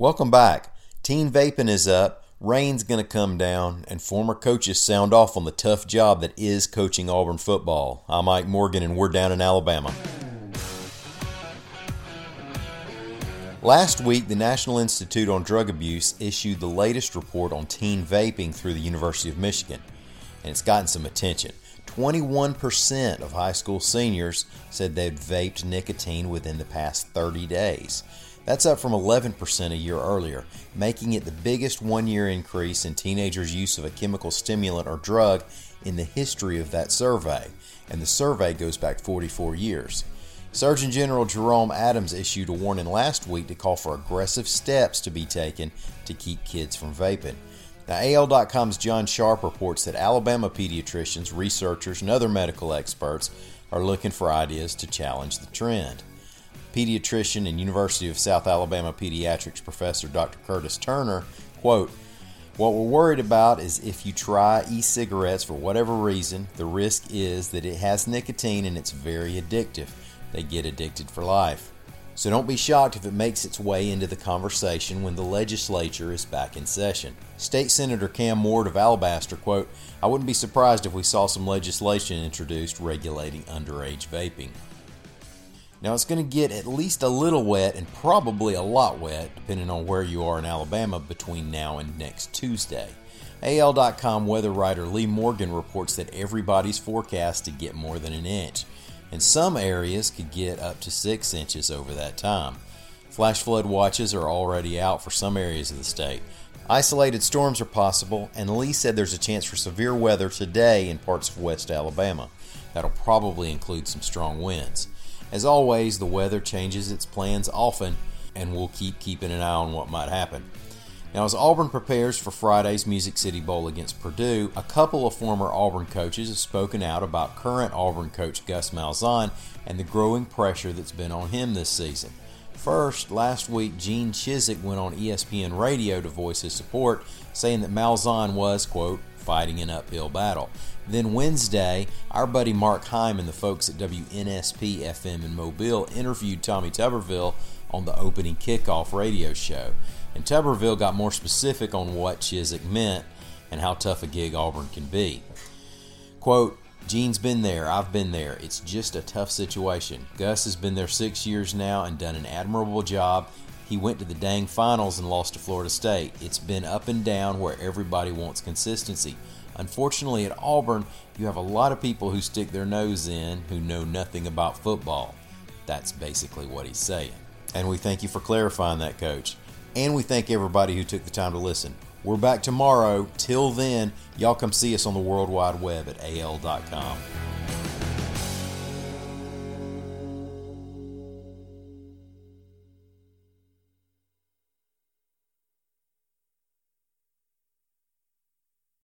Welcome back. Teen vaping is up, rain's going to come down, and former coaches sound off on the tough job that is coaching Auburn football. I'm Mike Morgan, and we're down in Alabama. Last week, the National Institute on Drug Abuse issued the latest report on teen vaping through the University of Michigan, and it's gotten some attention. 21% of high school seniors said they'd vaped nicotine within the past 30 days. That's up from 11% a year earlier, making it the biggest one year increase in teenagers' use of a chemical stimulant or drug in the history of that survey, and the survey goes back 44 years. Surgeon General Jerome Adams issued a warning last week to call for aggressive steps to be taken to keep kids from vaping. Now, AL.com's John Sharp reports that Alabama pediatricians, researchers, and other medical experts are looking for ideas to challenge the trend. Pediatrician and University of South Alabama pediatrics professor Dr. Curtis Turner, quote, what we're worried about is if you try e cigarettes for whatever reason, the risk is that it has nicotine and it's very addictive. They get addicted for life. So don't be shocked if it makes its way into the conversation when the legislature is back in session. State Senator Cam Ward of Alabaster, quote, I wouldn't be surprised if we saw some legislation introduced regulating underage vaping. Now it's going to get at least a little wet and probably a lot wet, depending on where you are in Alabama, between now and next Tuesday. AL.com weather writer Lee Morgan reports that everybody's forecast to get more than an inch, and some areas could get up to six inches over that time. Flash flood watches are already out for some areas of the state. Isolated storms are possible, and Lee said there's a chance for severe weather today in parts of West Alabama. That'll probably include some strong winds. As always, the weather changes its plans often, and we'll keep keeping an eye on what might happen. Now, as Auburn prepares for Friday's Music City Bowl against Purdue, a couple of former Auburn coaches have spoken out about current Auburn coach Gus Malzahn and the growing pressure that's been on him this season. First, last week, Gene Chizik went on ESPN radio to voice his support, saying that Malzahn was, quote, fighting an uphill battle. Then Wednesday, our buddy Mark Heim and the folks at WNSP FM in Mobile interviewed Tommy Tuberville on the opening kickoff radio show. And Tuberville got more specific on what Chizik meant and how tough a gig Auburn can be. Quote, Gene's been there, I've been there. It's just a tough situation. Gus has been there six years now and done an admirable job. He went to the dang finals and lost to Florida State. It's been up and down where everybody wants consistency. Unfortunately, at Auburn, you have a lot of people who stick their nose in who know nothing about football. That's basically what he's saying. And we thank you for clarifying that, coach. And we thank everybody who took the time to listen. We're back tomorrow. Till then, y'all come see us on the World Wide Web at al.com.